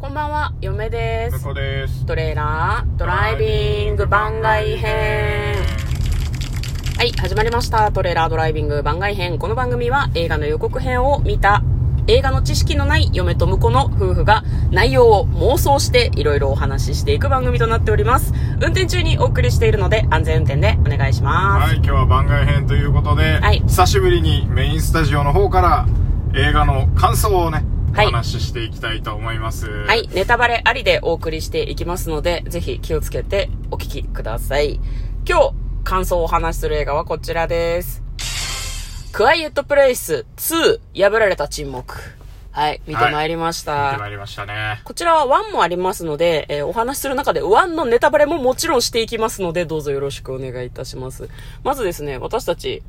こんばんは、嫁です。です。トレーラードライビング番外編。はい、始まりました。トレーラードライビング番外編。この番組は映画の予告編を見た映画の知識のない嫁と婿の夫婦が内容を妄想していろいろお話ししていく番組となっております。運転中にお送りしているので安全運転でお願いします。はい、今日は番外編ということで、はい久しぶりにメインスタジオの方から映画の感想をね、はいお話ししていきたいと思います。は。い、ネタバレありでお送りしていきますので、ぜひ気をつけてお聞きください。今日、感想をお話しする映画はこちらです。クワイエットプレイス2、破られた沈黙。はい、見てまいりました。見てまいりましたね。こちらは1もありますので、えーお話しする中で1のネタバレももちろんしていきますので、どうぞよろしくお願いいたします。まずですね、私たち、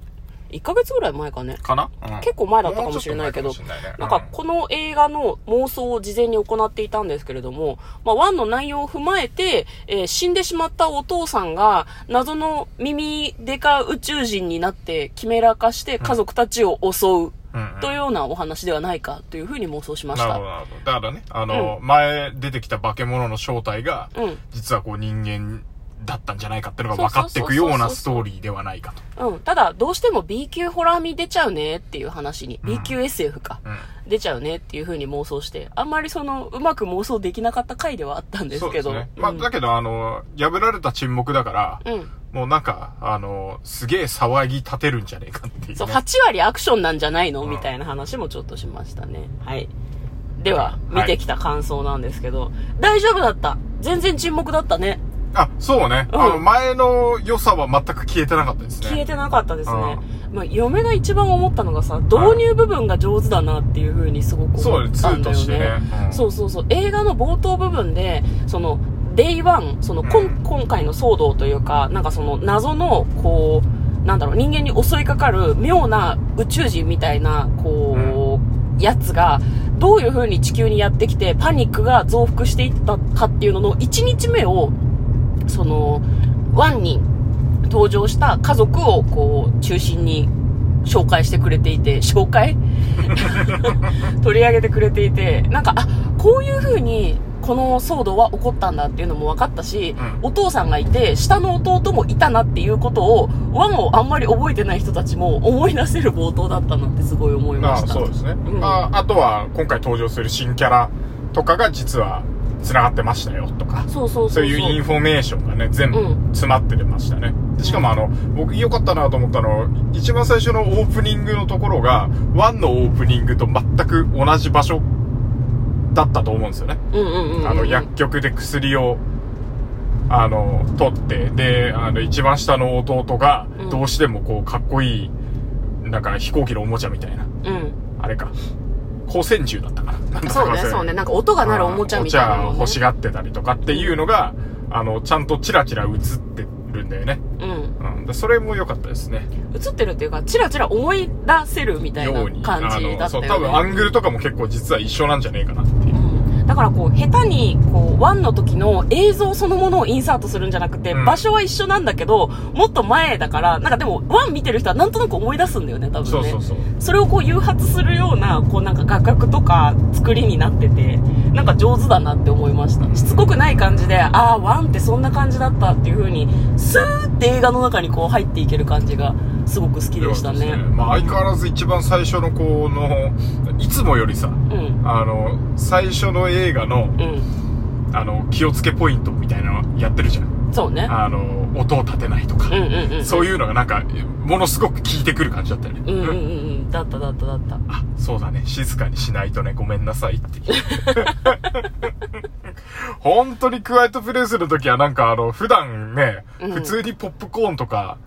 1ヶ月ぐらい前かね、かな、うん。結構前だったかもしれないけどもうちょっと前かもしれなんかこの映画の妄想を事前に行っていたんですけれども、まあ、1の内容を踏まえて、えー死んでしまったお父さんが謎の耳でか宇宙人になってキメラ化して家族たちを襲ううんうん。というようなお話ではないかというふうに妄想しました。なるほ。ど、なるほど。だからね、あの、前出てきた化け物の正体が、うん。実はこう人間だったんじゃないかっていうのが分かっていくようなストーリーではないかと。うん。ただ、どうしても B 級ホラー味出ちゃうねっていう話に、うん B 級 SF か、うん出ちゃうねっていう風に妄想して、あんまりその、うまく妄想できなかった回ではあったんですけど。そうですね。まあ、うんだけど、あの、破られた沈黙だから、うん。もうなんか、あの、すげえ騒ぎ立てるんじゃねえかっていう、ね。そう、8割アクションなんじゃないの？うんみたいな話もちょっとしましたね。はい。では、はい見てきた感想なんですけど、大丈夫だった。全然沈黙だったね。あ、そうね。うんあの、前の良さは全く消えてなかったですね。消えてなかったですね。まあ、嫁が一番思ったのがさ、導入部分が上手だなっていう風にすごくそうね、思ったん2だよね。としてね。うんそうそうそう。映画の冒頭部分で、その、 Day One、その、こんうん今回の騒動というか、なんかその、謎の、こう、なんだろう、人間に襲いかかる妙な宇宙人みたいな、こう、やつが、どういう風に地球にやってきて、パニックが増幅していったかっていうのの1日目を、その、ワンに登場した家族を、こう、中心に紹介してくれていて、紹介？取り上げてくれていて、なんか、あ、こういう風に、この騒動は起こったんだっていうのも分かったし、うんお父さんがいて、下の弟もいたなっていうことを、ワンをあんまり覚えてない人たちも思い出せる冒頭だったなってすごい思いまあした。そうですね。うんああとは、今回登場する新キャラとかが実は繋がってましたよとか。そうそうそういうインフォメーションがね、全部うん詰まってましたね。でしかもあの、僕良かったなと思ったの、一番最初のオープニングのところが、 One のオープニングと全く同じ場所だったと思うんですよね。うんうんうんうん。あの、薬局で薬を、あの、取って、で、あの、一番下の弟がう、んどうしてもこう、かっこいい、なんか飛行機のおもちゃみたいな、うん。あれか、光線銃だったかな。そうね、そうね。なんか音が鳴るおもちゃみたいなの、ね。おもちゃ欲しがってたりとかっていうのが、あの、ちゃんとチラチラ映ってるんだよね。うん。うん。でそれも良かったですね。映ってるっていうか、チラチラ思い出せるみたいなように。感じだったよね。あの、そう、多分アングルとかも結構実は一緒なんじゃねえかなだからこう、下手に、こう、ワンの時の映像そのものをインサートするんじゃなくて、うん場所は一緒なんだけど、もっと前だから、なんかでも、ワン見てる人はなんとなく思い出すんだよね、多分ね。それをこう誘発するような、こうなんか画角とか作りになってて、なんか上手だなって思いました。しつこくない感じで、ああ、ワンってそんな感じだったっていう風に、スーって映画の中にこう入っていける感じが、すごく好きでしたね。そうですまあ相変わらず一番最初のこの、いつもよりさ、うん。あの、最初の映画の、うん。あの、気をつけポイントみたいなのやってるじゃん。そうね。あの、音を立てないとか。うんうんうん。そういうのがなんか、ものすごく効いてくる感じだったよね。うんうんうんうん。だっただっただった。あ、そうだね。静かにしないとね、ごめんなさいって。本当にクワイトプレイスの時はなんかあの、普段ね、うん普通にポップコーンとか、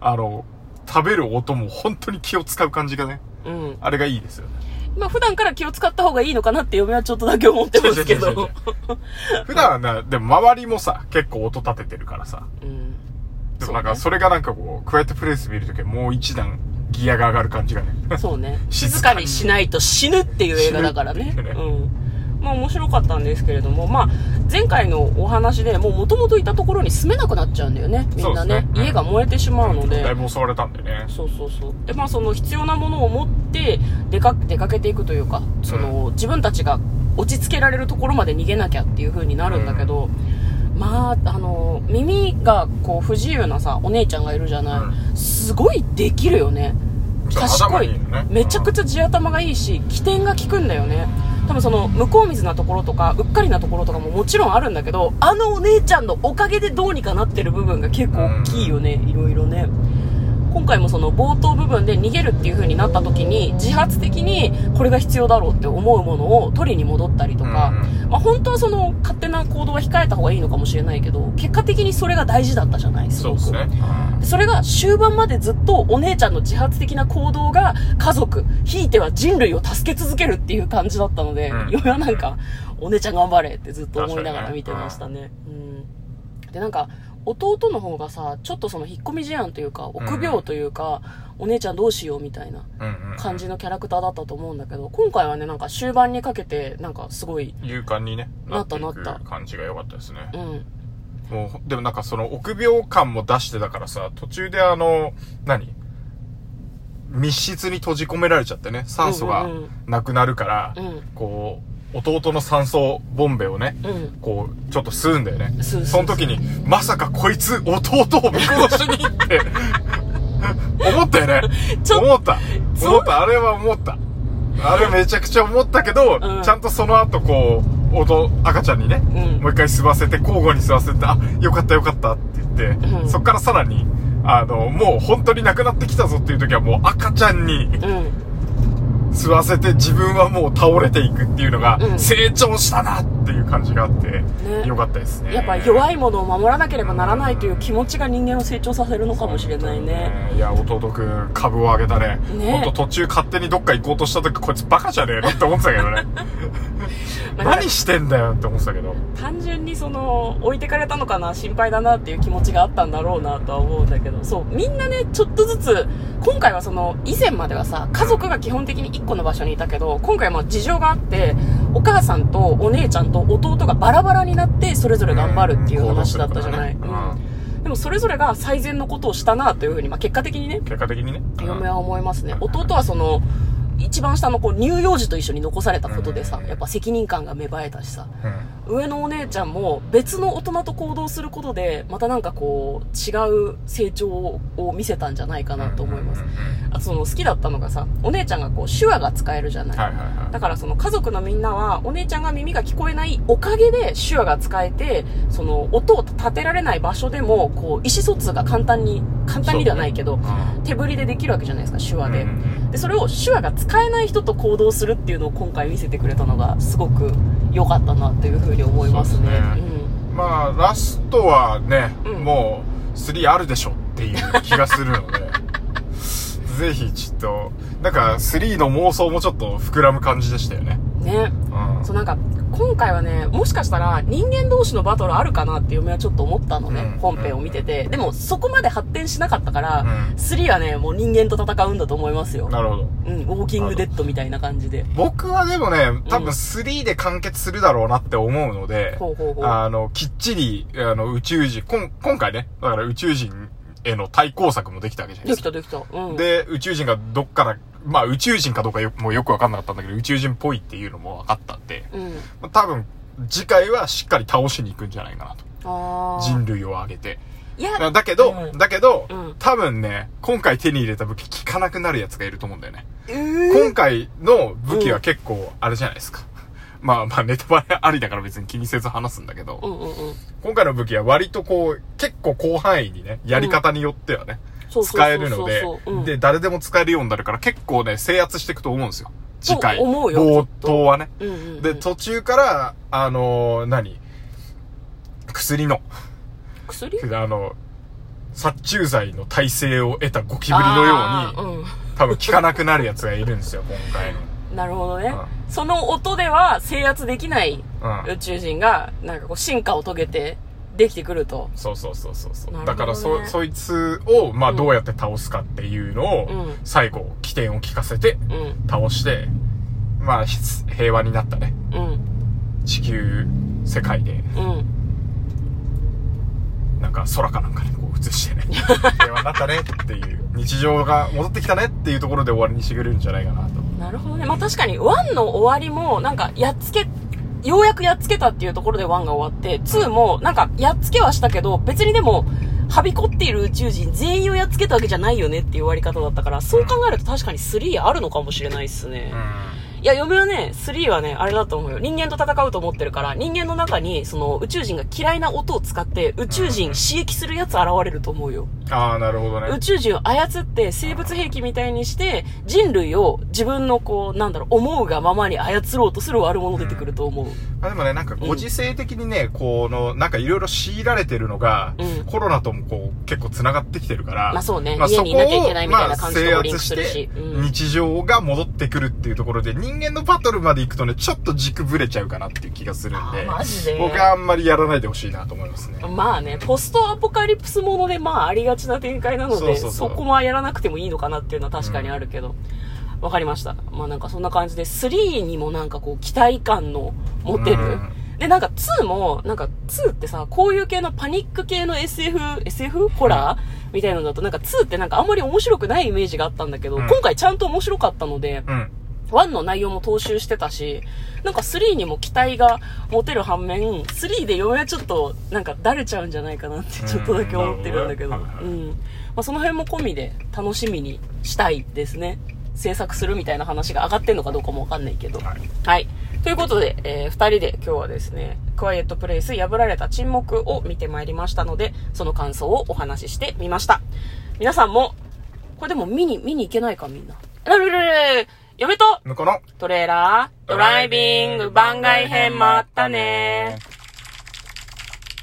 あの、食べる音も本当に気を使う感じがね、うん。あれがいいですよね。まあ普段から気を使った方がいいのかなって嫁はちょっとだけ思ってますけどう。普段はね、でも周りもさ、結構音立ててるからさ。うん。でもなんか、それがなんかこう、クワイエットプレイス見るときはもう一段ギアが上がる感じがね。そうね。静 静かにしないと死ぬっていう映画だからね。ねうん。まあ面白かったんですけれども、まあ前回のお話でもう元々いたところに住めなくなっちゃうんだよね。みんなね。ねうん家が燃えてしまうので。だいぶ襲われたんでね。そうそうそう。で、まあその必要なものを持って出か出かけていくというか、その、自分たちが落ち着けられるところまで逃げなきゃっていう風になるんだけど、まあ、あの、耳がこう不自由なさ、お姉ちゃんがいるじゃない。すごいできるよね。賢いねめちゃくちゃ地頭がいいし起点が効くんだよね多分その向こう水なところとかうっかりなところとかももちろんあるんだけどあのお姉ちゃんのおかげでどうにかなってる部分が結構大きいよね。いろいろね今回もその冒頭部分で逃げるっていう風になった時に自発的にこれが必要だろうって思うものを取りに戻ったりとか、うんまあ、本当はその勝手な行動は控えた方がいいのかもしれないけど結果的にそれが大事だったじゃないすごくそうですね。それが終盤までずっとお姉ちゃんの自発的な行動が家族、ひいては人類を助け続けるっていう感じだったので、うん嫁はなんか、お姉ちゃん頑張れってずっと思いながら見てましたね。うん。で、なんか、弟の方がさ、ちょっとその引っ込み思案というか、臆病というか、お姉ちゃんどうしようみたいなうんうんうん。感じのキャラクターだったと思うんだけど、今回はね、なんか終盤にかけて、なんかすごい、勇敢にね、なったなった。感じが良かったですね。うん、もう、でもなんかその臆病感も出してたからさ、途中であの、何？密室に閉じ込められちゃってね、酸素がうんうんうん。なくなるから、うん。こう、弟の酸素ボンベをね、うん。こう、ちょっと吸うんだよね。その時に、まさかこいつ、弟を見殺しにって、思ったよね。思った。思った。あれは思った。あれめちゃくちゃ思ったけど、うんちゃんとその後こう、弟、赤ちゃんにね、うんもう一回吸わせて、交互に吸わせて、あ、よかったよかったって言って、うんそっからさらに、あの、もう本当になくなってきたぞっていう時はもう赤ちゃんにうん。吸わせて自分はもう倒れていくっていうのがうん成長したなっていう感じがあって、ねよかったですね。やっぱ弱いものを守らなければならないという気持ちが人間を成長させるのかもしれないね。いや、弟くん、株を上げたね。ねほんと途中勝手にどっか行こうとした時、こいつバカじゃねえのって思ってたけどね。まあ何してんだよって思ってたけど。単純にその置いてかれたのかな心配だなっていう気持ちがあったんだろうなとは思うんだけど。そうみんなねちょっとずつ今回はその以前まではさ家族が基本的に1個の場所にいたけど今回はまあ事情があってお母さんとお姉ちゃんと弟がバラバラになってそれぞれ頑張るっていう話だったじゃない、うん。でもそれぞれが最善のことをしたなというふうに、まあ、結果的にね結果的にね。嫁は思いますね。弟はその一番下のこう乳幼児と一緒に残されたことでさうん。やっぱ責任感が芽生えたしさ。うん。上のお姉ちゃんも別の大人と行動することでまたなんかこう違う成長を見せたんじゃないかなと思います。あとその好きだったのがさお姉ちゃんがこう手話が使えるじゃない、はいはいはい。だからその家族のみんなはお姉ちゃんが耳が聞こえないおかげで手話が使えてその音を立てられない場所でもこう意思疎通が簡単に簡単にではないけど、うん。手振りでできるわけじゃないですか手話で、うんうんでそれを手話が使えない人と行動するっていうのを今回見せてくれたのがすごく良かったなというふうに思いますね。そうですね。まあ、ラストはね、うん。もう、3あるでしょっていう気がするので、ぜひちょっと、なんか3の妄想もちょっと膨らむ感じでしたよね。うんねうん。そうなんか今回はねもしかしたら人間同士のバトルあるかなって嫁はちょっと思ったのね、うん本編を見ててでもそこまで発展しなかったから、うん3はねもう人間と戦うんだと思いますよなるほど。うん、ウォーキングデッドみたいな感じで。僕はでもね、多分うん3で完結するだろうなって思うので、ほうほうほう。あの、きっちり、あの、宇宙人、こん今回ね、だから宇宙人への対抗策もできたわけじゃないでか。ですきたできた。うん。で、宇宙人がどっから、まあ宇宙人かどうかよもうよくわかんなかったんだけど、宇宙人っぽいっていうのも分かったんで、うん。まあ多分、次回はしっかり倒しに行くんじゃないかなと。人類を挙げて。いや、だけど、うんだけど、うん多分ね、今回手に入れた武器効かなくなるやつがいると思うんだよね。えー今回の武器は結構、あれじゃないですか。まあまあネタバレありだから別に気にせず話すんだけど、うんうんうん。今回の武器は割とこう、結構広範囲にね、やり方によってはね、使えるのでうん、で、誰でも使えるようになるから結構ね、制圧していくと思うんですよ。次回。と思うよ冒頭はね。うんうんうん。で、途中から、あのー何？薬の、薬？あの、殺虫剤の耐性を得たゴキブリのように、あー多分効かなくなるやつがいるんですよ、今回の。うん。なるほどね。うその音では制圧できないうん。宇宙人が、なんかこう進化を遂げて、できてくると。そうそうそうそうそう、ねだからそ、そいつを、まあ、うんどうやって倒すかっていうのを、うん最後、起点を聞かせて、うん。倒して、まあ、ひ平和になったね、うん。地球世界で、うん。なんか空かなんかにこう映してね、平和になったねっていう、日常が戻ってきたねっていうところで終わりにしてくれるんじゃないかなと。なるほどね。まあ確かに、1の終わりも、なんか、やっつけようやくやっつけたっていうところで1が終わって、2もなんかやっつけはしたけど、別にでも、はびこっている宇宙人全員をやっつけたわけじゃないよねっていう終わり方だったから、そう考えると確かに3あるのかもしれないっすね。いや、嫁はね、3はね、あれだと思うよ。人間と戦うと思ってるから、人間の中に、その、宇宙人が嫌いな音を使って、宇宙人刺激するやつ現れると思うよ。ああ、なるほどね。宇宙人を操って生物兵器みたいにして人類を自分のこうなんだろう思うがままに操ろうとする悪者出てくると思う、まあ、でもね、なんかご時世的にね、この、なんかいろいろ強いられてるのが、うん。コロナともこう結構繋がってきてるから、まあそうね家にいなきゃいけないみたいな感じともまあリンクするし制圧し。てうん。日常が戻ってくるっていうところで、人間のバトルまで行くとね、ちょっと軸ぶれちゃうかなっていう気がするんで、で。僕はあんまりやらないでほしいなと思いますね。まあねポストアポカリプスものでまあありがちな展開なのでそうそうそう。こはやらなくてもいいのかなっていうのは確かにあるけど、わかりました。まあなんかそんな感じで3にもなんかこう期待感の持てる、うん。で、なんか2も、なんか2ってさ、こういう系のパニック系の SF、SF? ホラー？みたいなのだと、なんか2ってなんかあんまり面白くないイメージがあったんだけど、うん。今回ちゃんと面白かったので、うん。1の内容も踏襲してたし、なんか3にも期待が持てる反面、3で嫁はちょっとなんかだれちゃうんじゃないかなってちょっとだけ思ってるんだけど、ううんん。なるほどね。まあその辺も込みで楽しみにしたいですね。制作するみたいな話が上がってんのかどうかもわかんないけど。はい。はい。ということで、えー二人で今日はですね、クワイエットプレイス破られた沈黙を見てまいりましたので、その感想をお話ししてみました。皆さんも、これでも見に、見に行けないかみんな。なるるる嫁と向こうのトレーラー、ドライビング番外編もあったね